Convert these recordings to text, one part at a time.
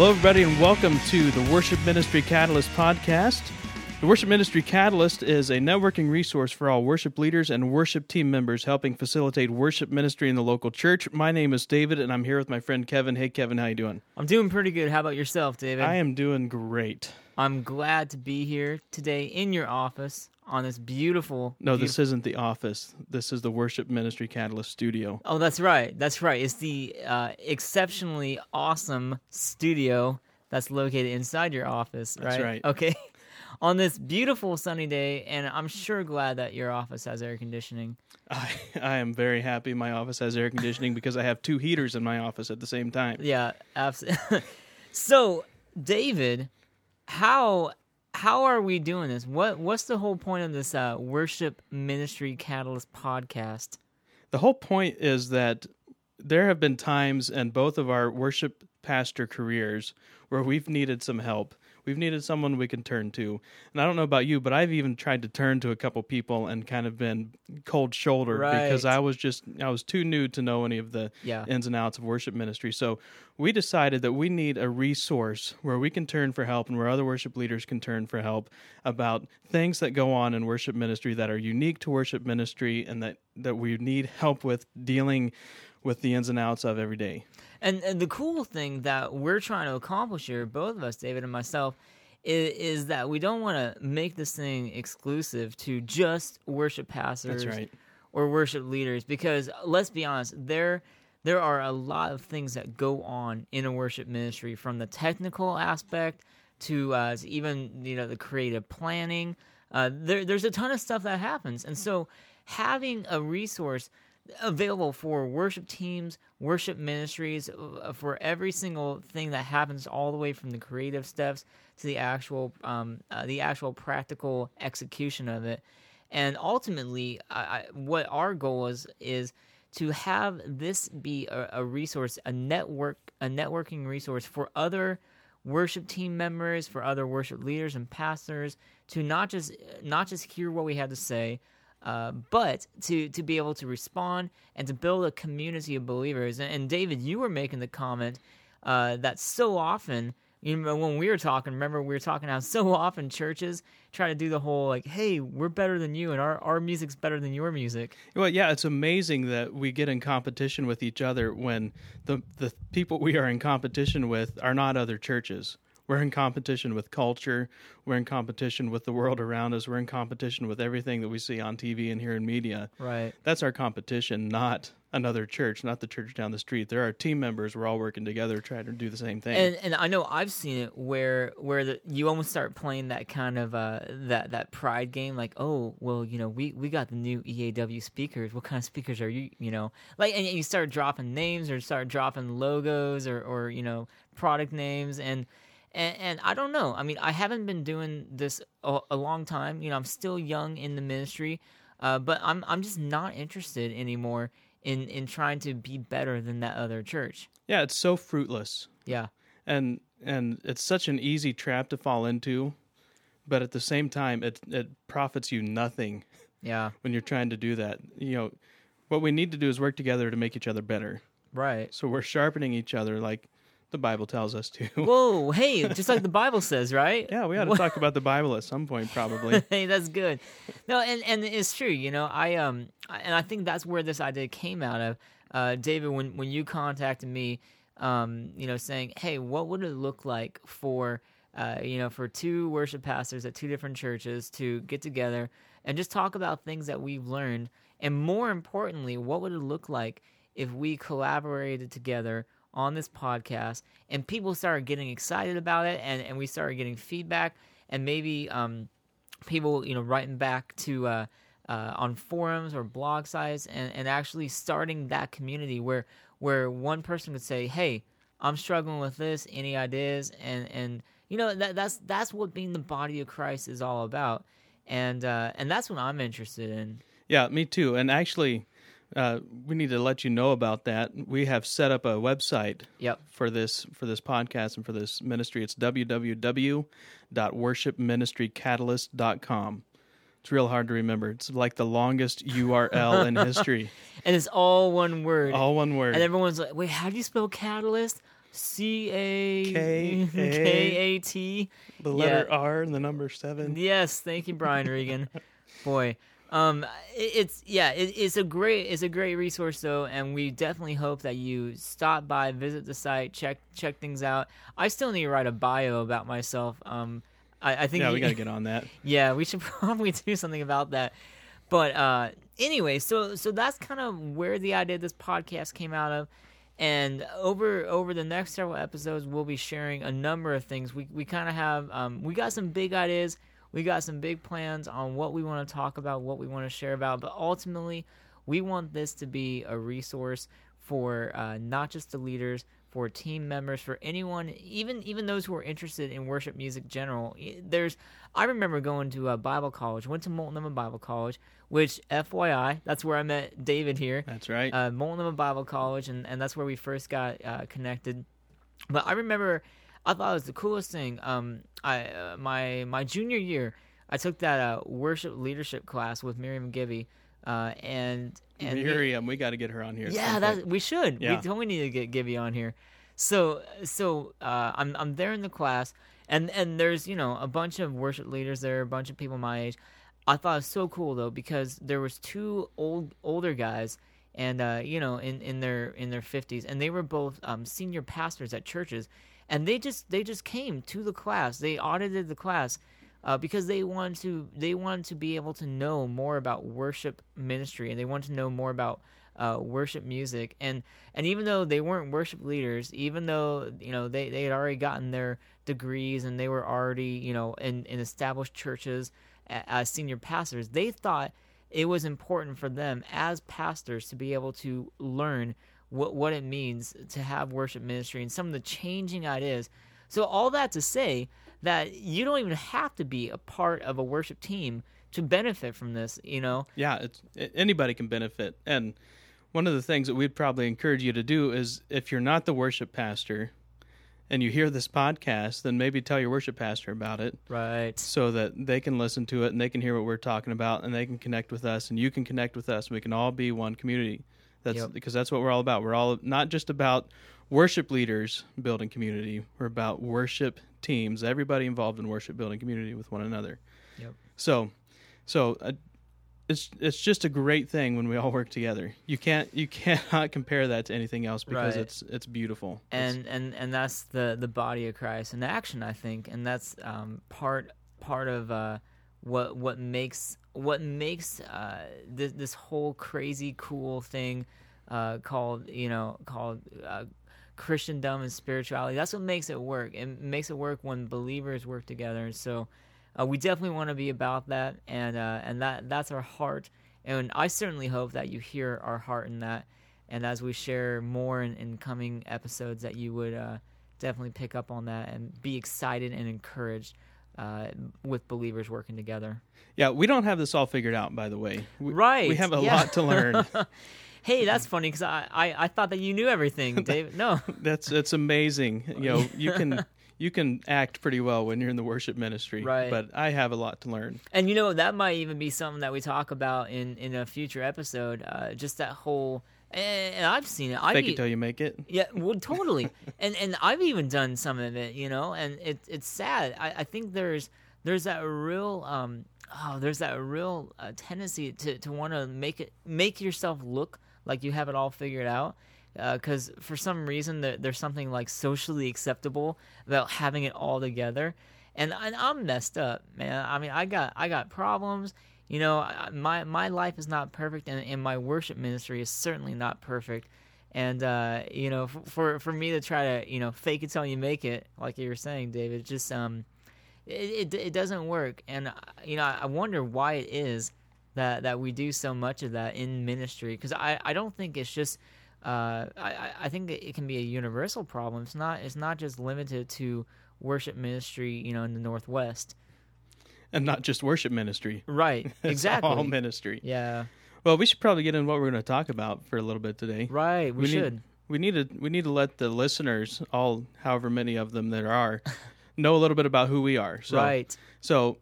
Hello, everybody, and welcome to the Worship Ministry Catalyst podcast. The Worship Ministry Catalyst is a networking resource for all worship leaders and worship team members helping facilitate worship ministry in the local church. My name is David, and I'm here with my friend Kevin. Hey, Kevin, how you doing? I'm doing pretty good. How about yourself, David? I am doing great. I'm glad to be here today in your office on this beautiful. No, beautiful- this isn't the office. This is the Worship Ministry Catalyst studio. Oh, that's right. That's right. It's the uh, exceptionally awesome studio that's located inside your office, right? That's right. Okay. on this beautiful sunny day, and I'm sure glad that your office has air conditioning. I, I am very happy my office has air conditioning because I have two heaters in my office at the same time. Yeah, absolutely. so, David, how how are we doing this? What what's the whole point of this uh, worship ministry catalyst podcast? The whole point is that there have been times in both of our worship pastor careers where we've needed some help. We've needed someone we can turn to. And I don't know about you, but I've even tried to turn to a couple people and kind of been cold shouldered because I was just I was too new to know any of the Yeah. ins and outs of worship ministry. So we decided that we need a resource where we can turn for help and where other worship leaders can turn for help about things that go on in worship ministry that are unique to worship ministry and that, that we need help with dealing with the ins and outs of every day. And, and the cool thing that we're trying to accomplish here, both of us, David and myself, is, is that we don't want to make this thing exclusive to just worship pastors right. or worship leaders. Because let's be honest, there there are a lot of things that go on in a worship ministry, from the technical aspect to, uh, to even you know the creative planning. Uh, there, there's a ton of stuff that happens, and so having a resource available for worship teams, worship ministries, uh, for every single thing that happens, all the way from the creative steps to the actual, um, uh, the actual practical execution of it. And ultimately, I, I, what our goal is is to have this be a, a resource, a network, a networking resource for other worship team members, for other worship leaders and pastors to not just not just hear what we have to say, uh, but to to be able to respond and to build a community of believers. And, and David, you were making the comment uh, that so often, you know, when we were talking, remember we were talking how so often churches try to do the whole like, "Hey, we're better than you, and our our music's better than your music." Well, yeah, it's amazing that we get in competition with each other when the the people we are in competition with are not other churches. We're in competition with culture. We're in competition with the world around us. We're in competition with everything that we see on TV and hear in media. Right. That's our competition, not another church, not the church down the street. There are team members. We're all working together trying to do the same thing. And and I know I've seen it where where the, you almost start playing that kind of uh, that that pride game, like oh well you know we we got the new EAW speakers. What kind of speakers are you you know like and you start dropping names or start dropping logos or or you know product names and. And, and I don't know. I mean, I haven't been doing this a, a long time. You know, I'm still young in the ministry, uh, but I'm I'm just not interested anymore in in trying to be better than that other church. yeah, it's so fruitless. Yeah. and and it's such an easy trap to fall into but at the same time it it profits you nothing Yeah. when you're trying to do that you know what we need to do is work together to make each other better Right. so we're sharpening each other like the bible tells us to Whoa, hey, just like the Bible says, right? yeah we ought to talk about the bible at some point probably hey, that's good. No, and and it's true. You know, I um, and I think that's where this idea came out of. Uh, David, when when you contacted me, um, you know, saying, hey, what would it look like for, uh, you know, for two worship pastors at two different churches to get together and just talk about things that we've learned, and more importantly, what would it look like if we collaborated together on this podcast and people started getting excited about it and, and we started getting feedback and maybe um, people you know writing back to uh, uh, on forums or blog sites and, and actually starting that community where where one person could say hey i'm struggling with this any ideas? And and you know that that's that's what being the body of christ is all about. And uh, and that's what i'm interested in. Yeah me too. And actually uh, we need to let you know about that we have set up a website yep for this for this podcast and for this ministry. It's www.worshipministrycatalyst.com. It's real hard to remember. It's like the longest URL in history. and it's all one word All one word. and everyone's like wait how do you spell catalyst C A K A- K A T. The letter R and the number seven. Yes, thank you, Brian Regan. Boy, um, it's yeah, it, it's a great it's a great resource though, and we definitely hope that you stop by, visit the site, check check things out. I still need to write a bio about myself. Um, I, I think Yeah, we gotta get on that. yeah, we should probably do something about that. But uh, anyway, so so that's kind of where the idea of this podcast came out of. And over over the next several episodes, we'll be sharing a number of things. We we kind of have um, we got some big ideas, we got some big plans on what we want to talk about, what we want to share about. But ultimately, we want this to be a resource for uh, not just the leaders, for team members, for anyone, even even those who are interested in worship music general. There's, I remember going to a Bible college, went to Multnomah Bible College, which FYI, that's where I met David here That's right. uh, Multnomah Bible College, and, and that's where we first got uh, connected. But I remember, I thought it was the coolest thing. Um, I uh, my my junior year, I took that uh, worship leadership class with Miriam Gibby, uh, and and Miriam, we got to get her on here. yeah, that we should. Yeah. We totally need to get Gibby on here. So so uh, I'm I'm there in the class, and and there's you know a bunch of worship leaders there, a bunch of people my age. I thought it was so cool though because there was two old older guys, and uh, you know in in their in their fifties, and they were both um, senior pastors at churches, and they just they just came to the class. They audited the class. Uh, because they wanted to they wanted to be able to know more about worship ministry and they wanted to know more about uh, worship music and and even though they weren't worship leaders even though you know they, they had already gotten their degrees and they were already you know in, in established churches as senior pastors they thought it was important for them as pastors to be able to learn what what it means to have worship ministry and some of the changing ideas so all that to say that you don't even have to be a part of a worship team to benefit from this you know yeah, it's anybody can benefit. And one of the things that we'd probably encourage you to do is if you're not the worship pastor and you hear this podcast, then maybe tell your worship pastor about it right so that they can listen to it and they can hear what we're talking about and they can connect with us and you can connect with us and we can all be one community. That's Yep. because that's what we're all about. We're all not just about worship leaders building community. We're about worship teams, everybody involved in worship building community with one another. Yep. So, so uh, it's it's just a great thing when we all work together. You can't you cannot compare that to anything else because Right. it's it's beautiful. It's- and and and that's the the body of Christ in action, I think, and that's um, part part of uh, what what makes what makes uh, this this whole crazy cool thing uh, called you know called uh, Christendom and spirituality. That's what makes it work. It makes it work when believers work together, and so. Uh, we definitely want to be about that, and uh, and that that's our heart. And I certainly hope that you hear our heart in that, and as we share more in, in coming episodes, that you would uh, definitely pick up on that and be excited and encouraged uh, with believers working together. yeah, we don't have this all figured out by the way. We, Right? We have a yeah. lot to learn. hey, that's funny because I, I I thought that you knew everything, David. No, That's that's amazing. You know, you can you can act pretty well when you're in the worship ministry. Right. But I have a lot to learn. and you know that might even be something that we talk about in in a future episode. Uh, just that whole. And I've seen it. I've Fake e- it till you make it. Yeah, well, totally. and and I've even done some of it, you know, and it it's sad. I, I think there's there's that real um oh there's that real uh, tendency to to want to make it make yourself look like you have it all figured out. Because for some reason there, there's something like socially acceptable about having it all together, and, and I'm messed up, man. I mean, I got I got problems. You know, my my life is not perfect, and, and my worship ministry is certainly not perfect and uh, you know f- for for me to try to you know fake it till you make it like you were saying david just um it, it, it doesn't work and uh, you know i wonder why it is that that we do so much of that in ministry because i i don't think it's just uh, I- I think it can be a universal problem. It's not. It's not just limited to worship ministry. You know, in the Northwest. And not just worship ministry. Right. Exactly. all ministry. yeah. Well, we should probably get into what we're going to talk about for a little bit today. Right. We, We need- should. We need to we need to let the listeners, all however many of them there are, know a little bit about who we are. So right. so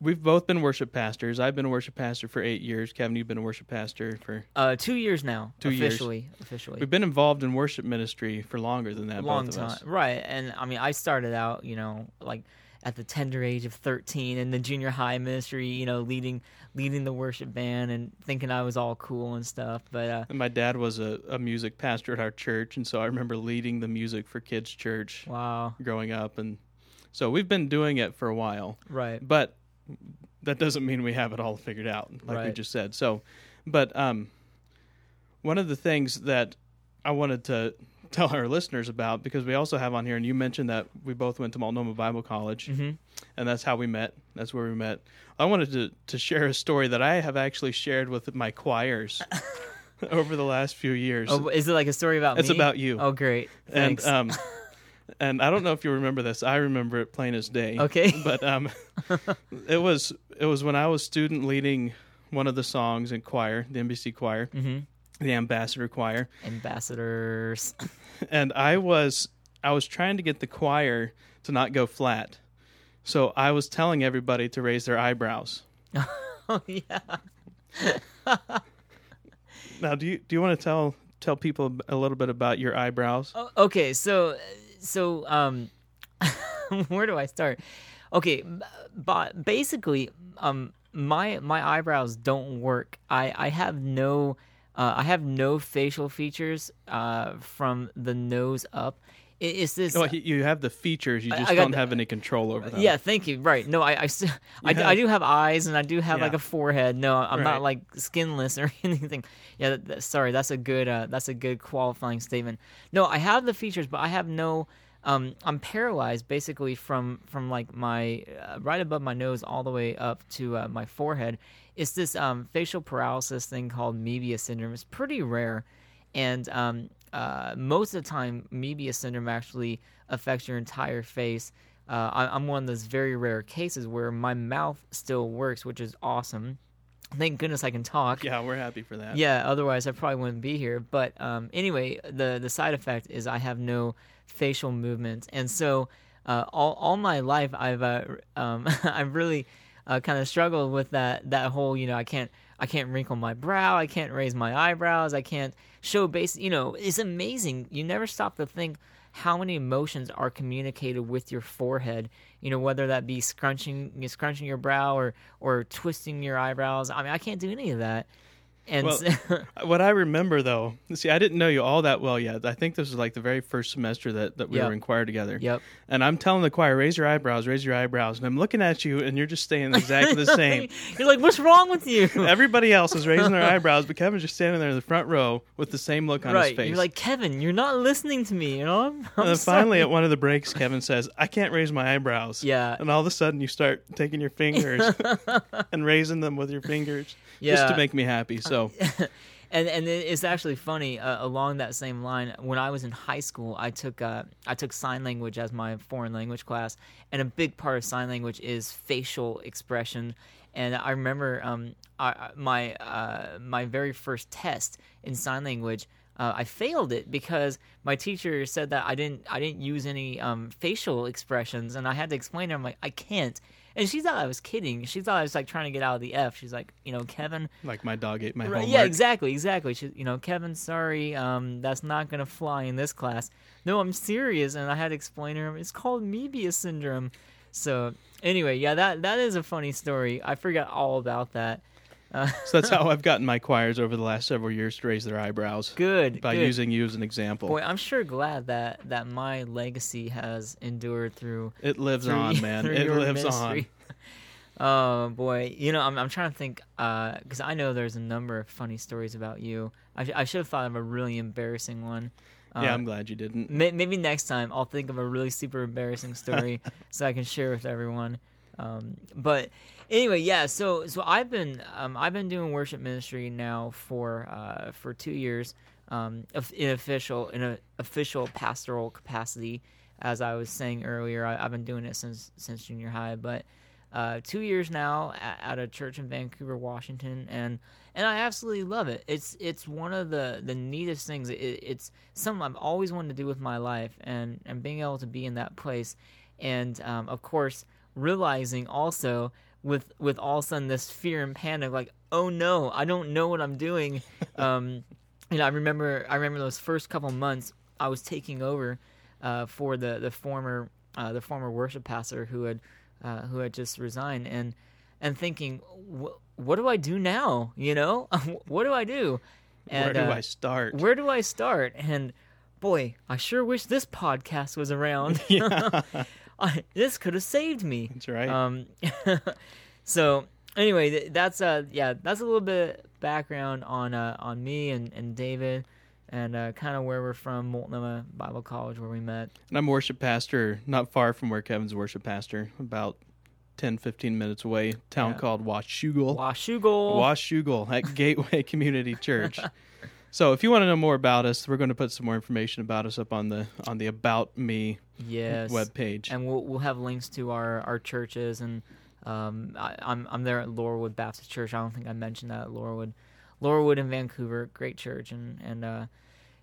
we've both been worship pastors. I've been a worship pastor for eight years. Kevin, you've been a worship pastor for. Uh, two years now. Two years. officially, Officially, We've been involved in worship ministry for longer than that. long both time, of us. right? And I mean, I started out, you know, like at the tender age of thirteen in the junior high ministry, you know, leading leading the worship band and thinking I was all cool and stuff. But uh, And my dad was a, a music pastor at our church, and so I remember leading the music for kids' church wow, growing up, and so we've been doing it for a while. right, But that doesn't mean we have it all figured out, like we just said. So, but um, one of the things that I wanted to tell our listeners about because we also have on here, and you mentioned that we both went to Multnomah Bible College, hmm and that's how we met. That's where we met. I wanted to to share a story that I have actually shared with my choirs over the last few years. Oh, is it like a story about it's me? about you, Oh, great. and um, and I don't know if you remember this. I remember it plain as day. okay. but um, it was it was when I was student leading one of the songs in choir, the MBC choir, hmm the ambassador choir, Ambassadors. and I was I was trying to get the choir to not go flat. So I was telling everybody to raise their eyebrows. oh yeah. Now, do you do you want to tell tell people a little bit about your eyebrows? O- okay, so so um, where do I start? Okay, but basically, um, my my eyebrows don't work. I I have no. Uh, I have no facial features uh, from the nose up. It, it's this. No, you- have the features, you just don't the- have any control over them. Yeah, thank you. Right. No, I I, I, have- I do have eyes and I do have like a forehead. No, I'm Right. not like skinless or anything. Yeah, that, that- sorry. That's a good uh, that's a good qualifying statement. No, I have the features, but I have no. Um, I'm paralyzed basically from from like my uh, right above my nose all the way up to uh, my forehead. It's this um, facial paralysis thing called Moebius syndrome. It's pretty rare, and um, uh, most of the time, Moebius syndrome actually affects your entire face. Uh, I, I'm one of those very rare cases where my mouth still works, which is awesome. Thank goodness I can talk. Yeah, we're happy for that. Yeah, otherwise I probably wouldn't be here. But um, anyway, the the side effect is I have no facial movement, and so uh, all all my life I've uh, um, I've really uh, kind of struggled with that that whole you know I can't I can't wrinkle my brow, I can't raise my eyebrows, I can't show base. You know, it's amazing. You never stop to think how many emotions are communicated with your forehead. You know, whether that be scrunching scrunching your brow or or twisting your eyebrows. I mean, I can't do any of that. And Well, so- What I remember though, see, I didn't know you all that well yet. I think this was like the very first semester that, that we Yep. were in choir together. yep. And I'm telling the choir, raise your eyebrows, raise your eyebrows. And I'm looking at you, and you're just staying exactly the same. You're like, what's wrong with you? Everybody else is raising their eyebrows, but Kevin's just standing there in the front row with the same look on right. his face. You're like, Kevin, you're not listening to me. You know, I'm, I'm and then finally, at one of the breaks, Kevin says, I can't raise my eyebrows. Yeah. And all of a sudden, you start taking your fingers and raising them with your fingers yeah. just to make me happy. So, and and it's actually funny uh, along that same line. When I was in high school, I took uh, I took sign language as my foreign language class, and a big part of sign language is facial expression. And I remember um, I, my uh, my very first test in sign language. Uh, I failed it because my teacher said that I didn't I didn't use any um, facial expressions, and I had to explain her I'm like I can't. And she thought I was kidding. She thought I was like trying to get out of the F. She's like, you know, Kevin, like my dog ate my Right, homework. yeah, exactly, exactly. She, you know, Kevin, sorry, um, that's not gonna fly in this class. No, I'm serious, and I had to explain to her it's called Moebius syndrome. So anyway, yeah, that that is a funny story. I forgot all about that. Uh, So that's how I've gotten my choirs over the last several years to raise their eyebrows good, by good. using you as an example. Boy, I'm sure glad that that my legacy has endured through. it lives through on, man. It lives ministry. Oh boy, you know I'm I'm trying to think because I know there's a number of funny stories about you. I, sh- I should have thought of a really embarrassing one. on. Yeah, Uh, I'm glad you didn't. May- maybe next time I'll think of a really super embarrassing story so I can share with everyone. Um, but anyway, yeah. So so I've been um, I've been doing worship ministry now for uh, for two years um, in official in an official pastoral capacity. As I was saying earlier, I, I've been doing it since since junior high, but uh, two years now at, at a church in Vancouver, Washington, and and I absolutely love it. It's it's one of the the neatest things. It, it's something I've always wanted to do with my life, and and being able to be in that place, and um, of course realizing also with with all of a sudden this fear and panic, like, oh no, I don't know what I'm doing. um, you know, I remember I remember those first couple months I was taking over uh, for the the former uh, the former worship pastor who had uh, who had just resigned, and and thinking, what do I do now? You know, what do I do? And, where do uh, I start? Where do I start? And boy, I sure wish this podcast was around. Yeah. I, this could have saved me. That's right. Um, so anyway, that's uh yeah, that's a little bit background on uh on me and and David and uh, kind of where we're from, Multnomah Bible College, where we met. And I'm worship pastor, not far from where Kevin's worship pastor, about 10, 15 minutes away, town yeah. called Washougal. Washougal. Washougal at Gateway Community Church. So if you want to know more about us, we're going to put some more information about us up on the on the About Me yes. web page, and we'll we'll have links to our, our churches. And um, I, am I'm, I'm there at Laurelwood Baptist Church. I don't think I mentioned that at Laurelwood, Laurelwood in Vancouver, great church, and and uh,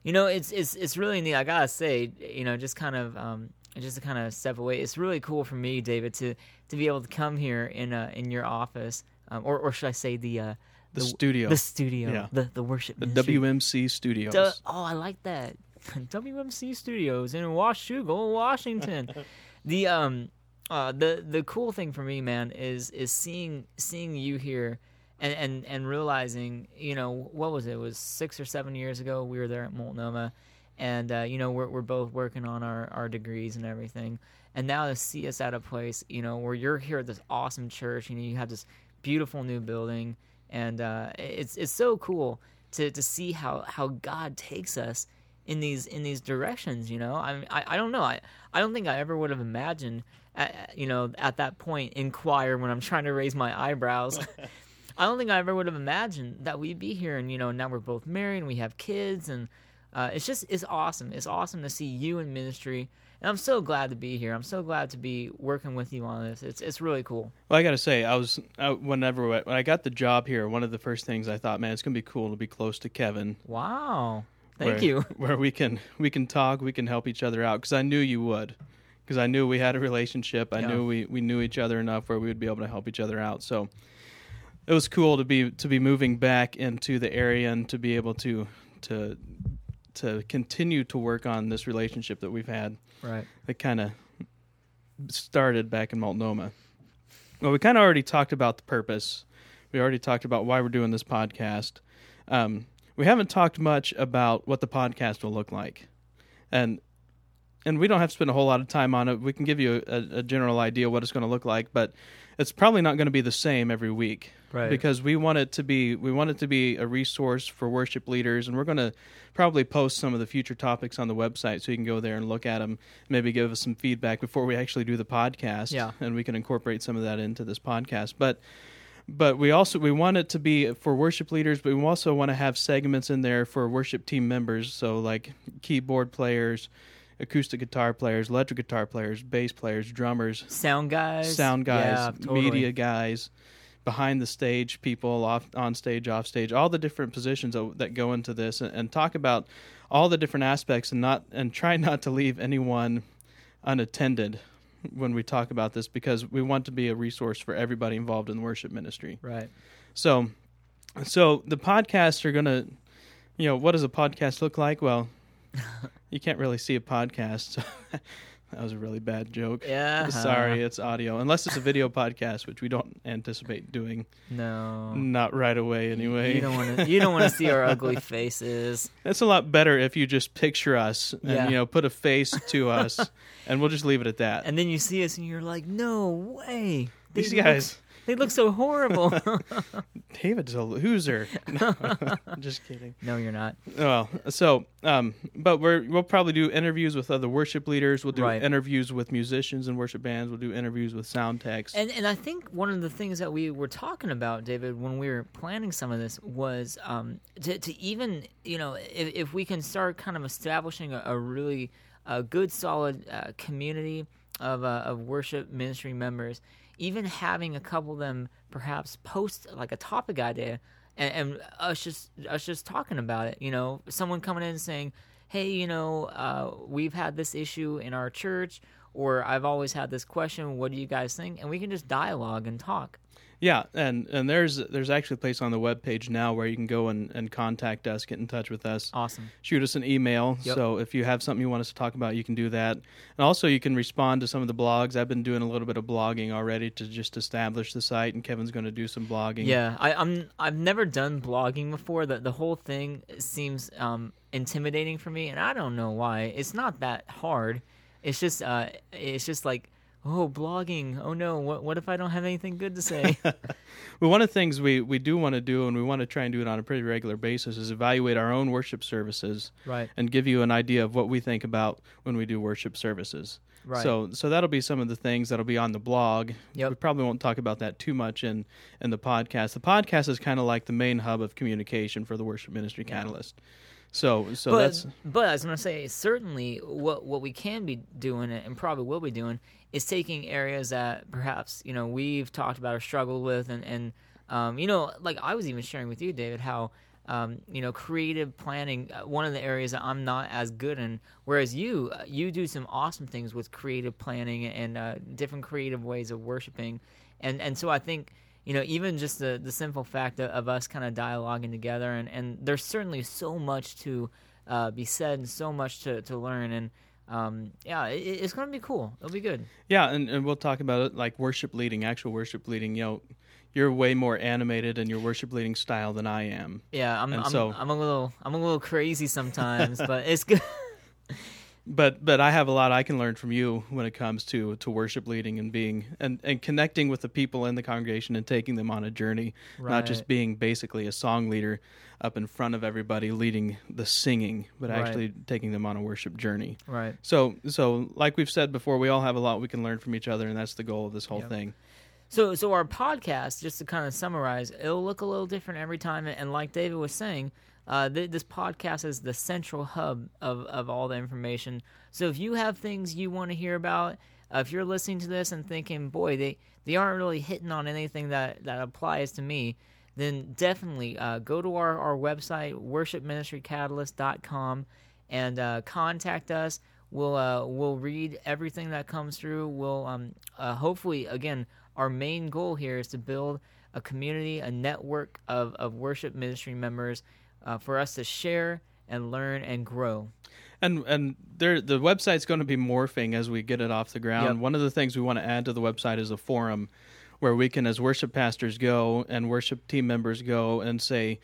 you know it's it's it's really neat. I gotta say, you know, just kind of um, just to kind of step away, it's really cool for me, David, to to be able to come here in uh, in your office, um, or or should I say the uh, the, the studio, the studio, yeah. the the worship, the ministry. WMC Studios. Du- oh, I like that WMC Studios in Washougal, Washington. the um, uh, the the cool thing for me, man, is is seeing seeing you here. And, and and realizing, you know, what was it? it? was six or seven years ago. We were there at Multnomah, and uh, you know, we're we're both working on our, our degrees and everything. And now to see us at a place, you know, where you're here at this awesome church, you know, you have this beautiful new building, and uh, it's it's so cool to, to see how, how God takes us in these in these directions. You know, I I, I don't know. I, I don't think I ever would have imagined, at, you know, at that point in choir when I'm trying to raise my eyebrows. I don't think I ever would have imagined that we'd be here, and you know, now we're both married and we have kids, and uh, it's just it's awesome. It's awesome to see you in ministry and I'm so glad to be here. I'm so glad to be working with you on this. It's it's really cool. Well, I got to say, I was I, whenever when I got the job here, one of the first things I thought, man, it's gonna be cool to be close to Kevin. Wow, thank where, you. Where we can we can talk, we can help each other out because I knew you would. Because I knew we had a relationship. I yeah. knew we, we knew each other enough where we would be able to help each other out. So it was cool to be to be moving back into the area and to be able to to to continue to work on this relationship that we've had. Right. That kind of started back in multnomah. Well we kind of already talked about the purpose. We already talked about why we're doing this podcast. Um, we haven't talked much about what the podcast will look like. And and we don't have to spend a whole lot of time on it. We can give you a, a general idea what it's going to look like but it's probably not going to be the same every week. Right. Because we want it to be we want it to be a resource for worship leaders and we're going to probably post some of the future topics on the website so you can go there and look at them maybe give us some feedback before we actually do the podcast yeah. and we can incorporate some of that into this podcast. But but we also we want it to be for worship leaders but we also want to have segments in there for worship team members. So like keyboard players acoustic guitar players electric guitar players bass players drummers sound guys sound guys yeah, totally. media guys behind the stage people, off on stage, off stage, all the different positions that go into this, and, and talk about all the different aspects, and not and try not to leave anyone unattended when we talk about this because we want to be a resource for everybody involved in the worship ministry. Right. So, so the podcasts are going to, you know, what does a podcast look like? Well, you can't really see a podcast. So That was a really bad joke. Yeah. Sorry, it's audio. Unless it's a video podcast, which we don't anticipate doing. No. Not right away anyway. You don't want to you don't want to see our ugly faces. It's a lot better if you just picture us and yeah. you know, put a face to us and we'll just leave it at that. And then you see us and you're like, "No way." These guys they look so horrible. David's a loser. No, just kidding. No, you're not. Well, so, um, but we're we'll probably do interviews with other worship leaders. We'll do right. interviews with musicians and worship bands. We'll do interviews with sound techs. And and I think one of the things that we were talking about, David, when we were planning some of this, was um, to to even you know if, if we can start kind of establishing a, a really a good solid uh, community of uh, of worship ministry members even having a couple of them perhaps post like a topic idea and, and us just us just talking about it you know someone coming in saying hey you know uh, we've had this issue in our church or I've always had this question. What do you guys think? And we can just dialogue and talk. Yeah, and and there's there's actually a place on the web page now where you can go and, and contact us, get in touch with us, Awesome. shoot us an email. Yep. So if you have something you want us to talk about, you can do that. And also you can respond to some of the blogs. I've been doing a little bit of blogging already to just establish the site, and Kevin's going to do some blogging. Yeah, I, I'm. I've never done blogging before. The the whole thing seems um, intimidating for me, and I don't know why. It's not that hard. It's just. Uh, it's just like. Oh, blogging! Oh no! What what if I don't have anything good to say? Well, one of the things we, we do want to do, and we want to try and do it on a pretty regular basis, is evaluate our own worship services right, and give you an idea of what we think about when we do worship services. right. So, so that'll be some of the things that'll be on the blog. Yep. We probably won't talk about that too much in in the podcast. The podcast is kind of like the main hub of communication for the worship ministry Yeah. catalyst. So, so but that's but I was gonna say certainly what what we can be doing and probably will be doing is taking areas that perhaps you know we've talked about or struggled with and and um, you know like I was even sharing with you David how um, you know creative planning uh, one of the areas that I'm not as good in whereas you uh, you do some awesome things with creative planning and uh, different creative ways of worshiping. And and so I think you know, even just the, the simple fact of, of us kind of dialoguing together, and, and there's certainly so much to uh, be said and so much to, to learn, and um, yeah, it, it's going to be cool. It'll be good. yeah, and, and we'll talk about it like worship leading, actual worship leading. You know, you're way more animated in your worship leading style than I am. Yeah, I'm I'm, so- I'm a little I'm a little crazy sometimes, but it's good. but but I have a lot I can learn from you when it comes to to worship leading and being and and connecting with the people in the congregation and taking them on a journey, not just being basically a song leader up in front of everybody leading the singing, but Right. actually taking them on a worship journey. right. So so like we've said before, we all have a lot we can learn from each other, and that's the goal of this whole Yep. thing. So, so our podcast, just to kind of summarize, it'll look a little different every time. And like David was saying, uh, th- this podcast is the central hub of, of all the information. So if you have things you want to hear about, uh, if you're listening to this and thinking, boy, they, they aren't really hitting on anything that, that applies to me, then definitely uh, go to our, our website, worshipministrycatalyst.com, and uh, contact us. We'll uh, we'll read everything that comes through. We'll um, uh, hopefully again our main goal here is to build a community, a network of, of worship ministry members uh, for us to share and learn and grow. And and there the website's going to be morphing as we get it off the ground. Yep. One of the things we want to add to the website is a forum where we can as worship pastors go and worship team members go and say,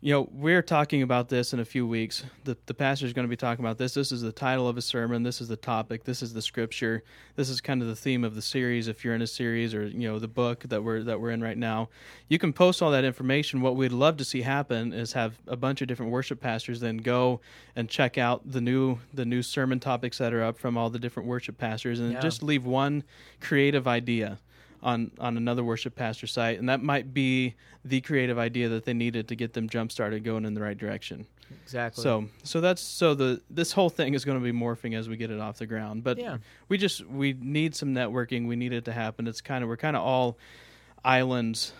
you know, we're talking about this in a few weeks. The the pastor's going to be talking about this. This is the title of a sermon, this is the topic, this is the scripture. This is kind of the theme of the series if you're in a series or you know the book that we're that we're in right now. You can post all that information. What we'd love to see happen is have a bunch of different worship pastors then go and check out the new the new sermon topics that are up from all the different worship pastors and Yeah. just leave one creative idea on on another worship pastor site and that might be the creative idea that they needed to get them jump started going in the right direction Exactly. so so that's so the this whole thing is going to be morphing as we get it off the ground but Yeah. we just we need some networking we need it to happen it's kind of we're kind of all islands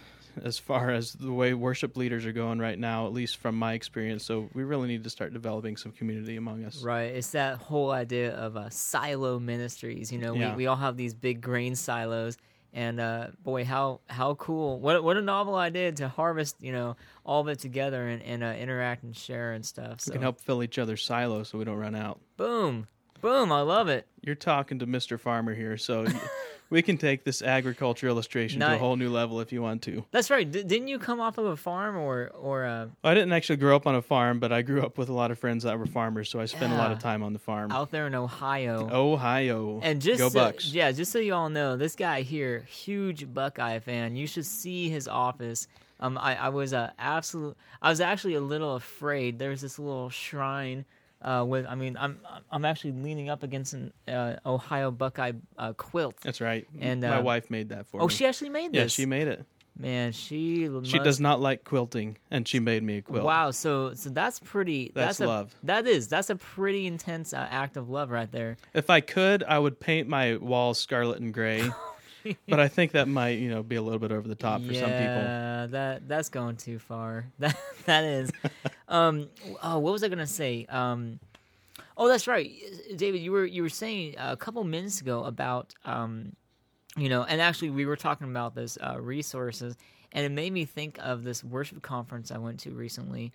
as far as the way worship leaders are going right now at least from my experience so we really need to start developing some community among us Right. It's that whole idea of uh, silo ministries. You know, Yeah. we, we all have these big grain silos. And uh, boy, how how cool! What what a novel idea to harvest, you know, all of it together and, and uh, interact and share and stuff. So we can help fill each other's silos so we don't run out boom, boom! I love it. you're talking to Mr. Farmer here, so we can take this agriculture illustration to a whole new level if you want to. That's right. D- didn't you come off of a farm or or uh, I didn't actually grow up on a farm, but I grew up with a lot of friends that were farmers, so I spent a lot of time on the farm. out there in Ohio? Ohio. And just go so, Bucks. yeah, just so you all know, this guy here, huge Buckeye fan. You should see his office. Um, I, I was uh, absolute. I was actually a little afraid. There's this little shrine. Uh, with I mean, I'm I'm actually leaning up against an uh, Ohio Buckeye uh, quilt. That's right. And, my uh, wife made that for Oh, me. Oh, she actually made this. yeah, she made it. Man, she She does not like quilting, and she made me a quilt. Wow, so so that's pretty. That's a, love. That is. That's a pretty intense uh, act of love right there. If I could, I would paint my walls scarlet and gray, but I think that might, you know, be a little bit over the top for yeah, some people. Yeah, that that's going too far. That that is. Um. Oh, what was I gonna say? Um. Oh, that's right, David. You were you were saying a couple minutes ago about um, you know, and actually we were talking about this uh, resources, and it made me think of this worship conference I went to recently,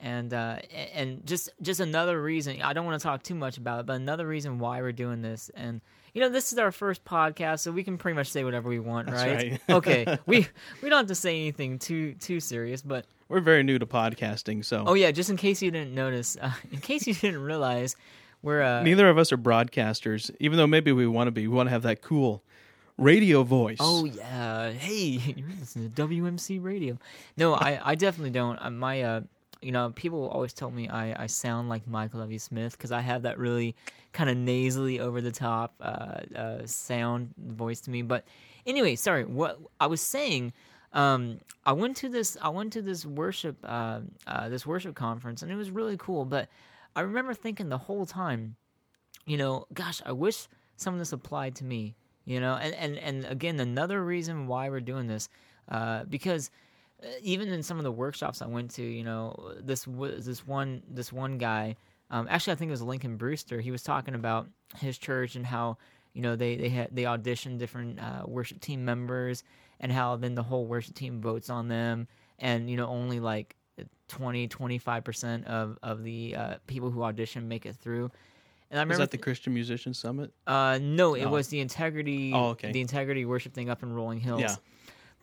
and uh, and just just another reason. I don't want to talk too much about it, but another reason why we're doing this, and you know, this is our first podcast, so we can pretty much say whatever we want, That's right? right. okay, we we don't have to say anything too too serious, but We're very new to podcasting, so oh yeah, just in case you didn't notice, uh, in case you didn't realize, we're uh, neither of us are broadcasters. Even though maybe we want to be, we want to have that cool radio voice. Oh yeah, hey, you're listening to WMC Radio. No, I, I definitely don't. Uh, my, uh, you know, people always tell me I, I sound like Michael W. Smith because I have that really kind of nasally, over the top uh, uh, sound voice to me. But anyway, sorry. What I was saying, um, I went to this, I went to this worship, uh, uh, this worship conference, and it was really cool. But I remember thinking the whole time, you know, gosh, I wish some of this applied to me you know and and, and again another reason why we're doing this uh, because even in some of the workshops I went to, you know, this w- this one this one guy, um, actually I think it was Lincoln Brewster. He was talking about his church and how you know they they had they auditioned different uh, worship team members and how then the whole worship team votes on them and you know only like 20 25 percent of of the uh, people who audition make it through. And I is remember that the Christian Musician Summit? uh, no, it Oh. was the integrity. Oh, okay. The integrity worship thing up in Rolling Hills. Yeah.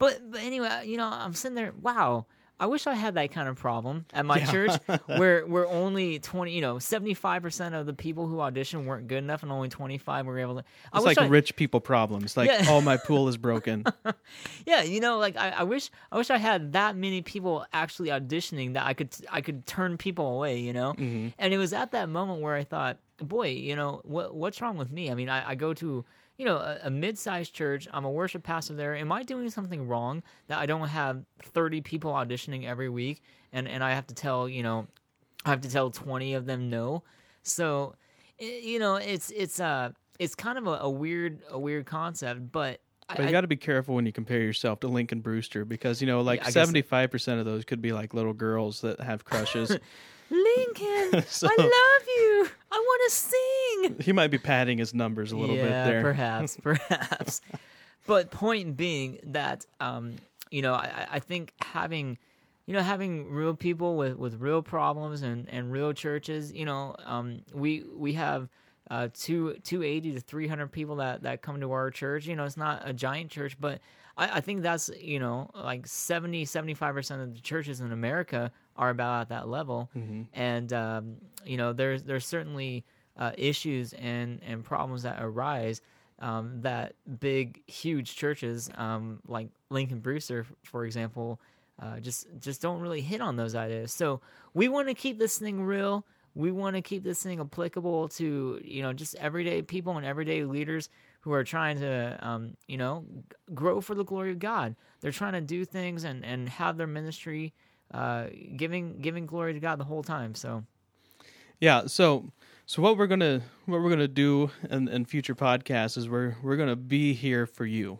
But but anyway, you know, I'm sitting there. Wow, I wish I had that kind of problem at my Yeah. church, where where only twenty, you know, seventy five percent of the people who auditioned weren't good enough, and only twenty five were able to. I It's like I, rich people problems. Like, Yeah. oh, my pool is broken. yeah, you know, like I, I wish I wish I had that many people actually auditioning that I could I could turn people away, you know. hmm And it was at that moment where I thought, boy, you know, what what's wrong with me? I mean, I, I go to you know a, a mid-sized church. I'm a worship pastor there. Am I doing something wrong that I don't have 30 people auditioning every week, and and I have to tell you know, I have to tell 20 of them no. So, you know, it's it's uh it's kind of a, a weird a weird concept, but. But you got to be careful when you compare yourself to Lincoln Brewster because you know, like seventy-five percent of those could be like little girls that have crushes. Lincoln, So- I love you. I want to he might be padding his numbers a little bit there. perhaps, perhaps. but point being that um, you know, I, I think having you know having real people with, with real problems and, and real churches, you know, um, we we have uh, two two eighty to three hundred people that, that come to our church. You know, it's not a giant church, but I, I think that's you know like 70 75 percent of the churches in America are about at that level, Mhm. and um, you know there's there's certainly uh, issues and and problems that arise um, that big huge churches um, like Lincoln Brewster, for example, uh, just just don't really hit on those ideas. So we want to keep this thing real. We want to keep this thing applicable to you know just everyday people and everyday leaders who are trying to um, you know grow for the glory of God. They're trying to do things and and have their ministry uh, giving giving glory to God the whole time. So Yeah. So, so what we're gonna what we're gonna do in, in future podcasts is we're we're gonna be here for you.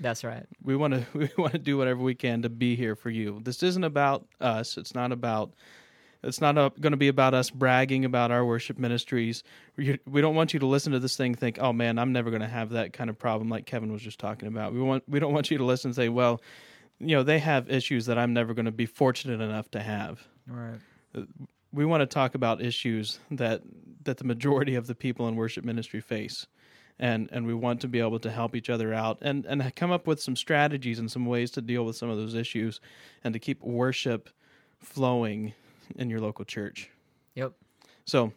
that's right. We want to we want to do whatever we can to be here for you. This isn't about us. It's not about. It's not going to be about us bragging about our worship ministries. We, we don't want you to listen to this thing and think, "Oh man, I'm never going to have that kind of problem like Kevin was just talking about." We want we don't want you to listen and say, "Well, you know, they have issues that I'm never going to be fortunate enough to have." Right. Uh, we want to talk about issues that that the majority of the people in worship ministry face and and we want to be able to help each other out and and come up with some strategies and some ways to deal with some of those issues and to keep worship flowing in your local church Yep. so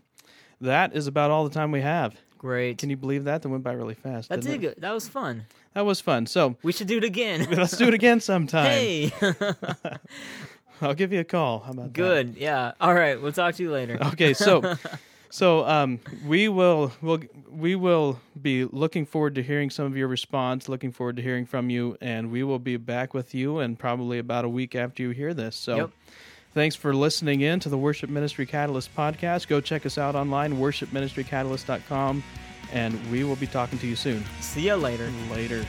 that is about all the time we have Great. can you believe that that went by really fast that it? good. That was fun. that was fun so We should do it again. let's do it again sometime hey. i'll give you a call how about that? good. Yeah. All right. We'll talk to you later. okay so so um we will will we will be looking forward to hearing some of your response looking forward to hearing from you and we will be back with you and probably about a week after you hear this so Yep. thanks for listening in to the worship ministry catalyst podcast go check us out online worshipministrycatalyst.com and we will be talking to you soon See you later. later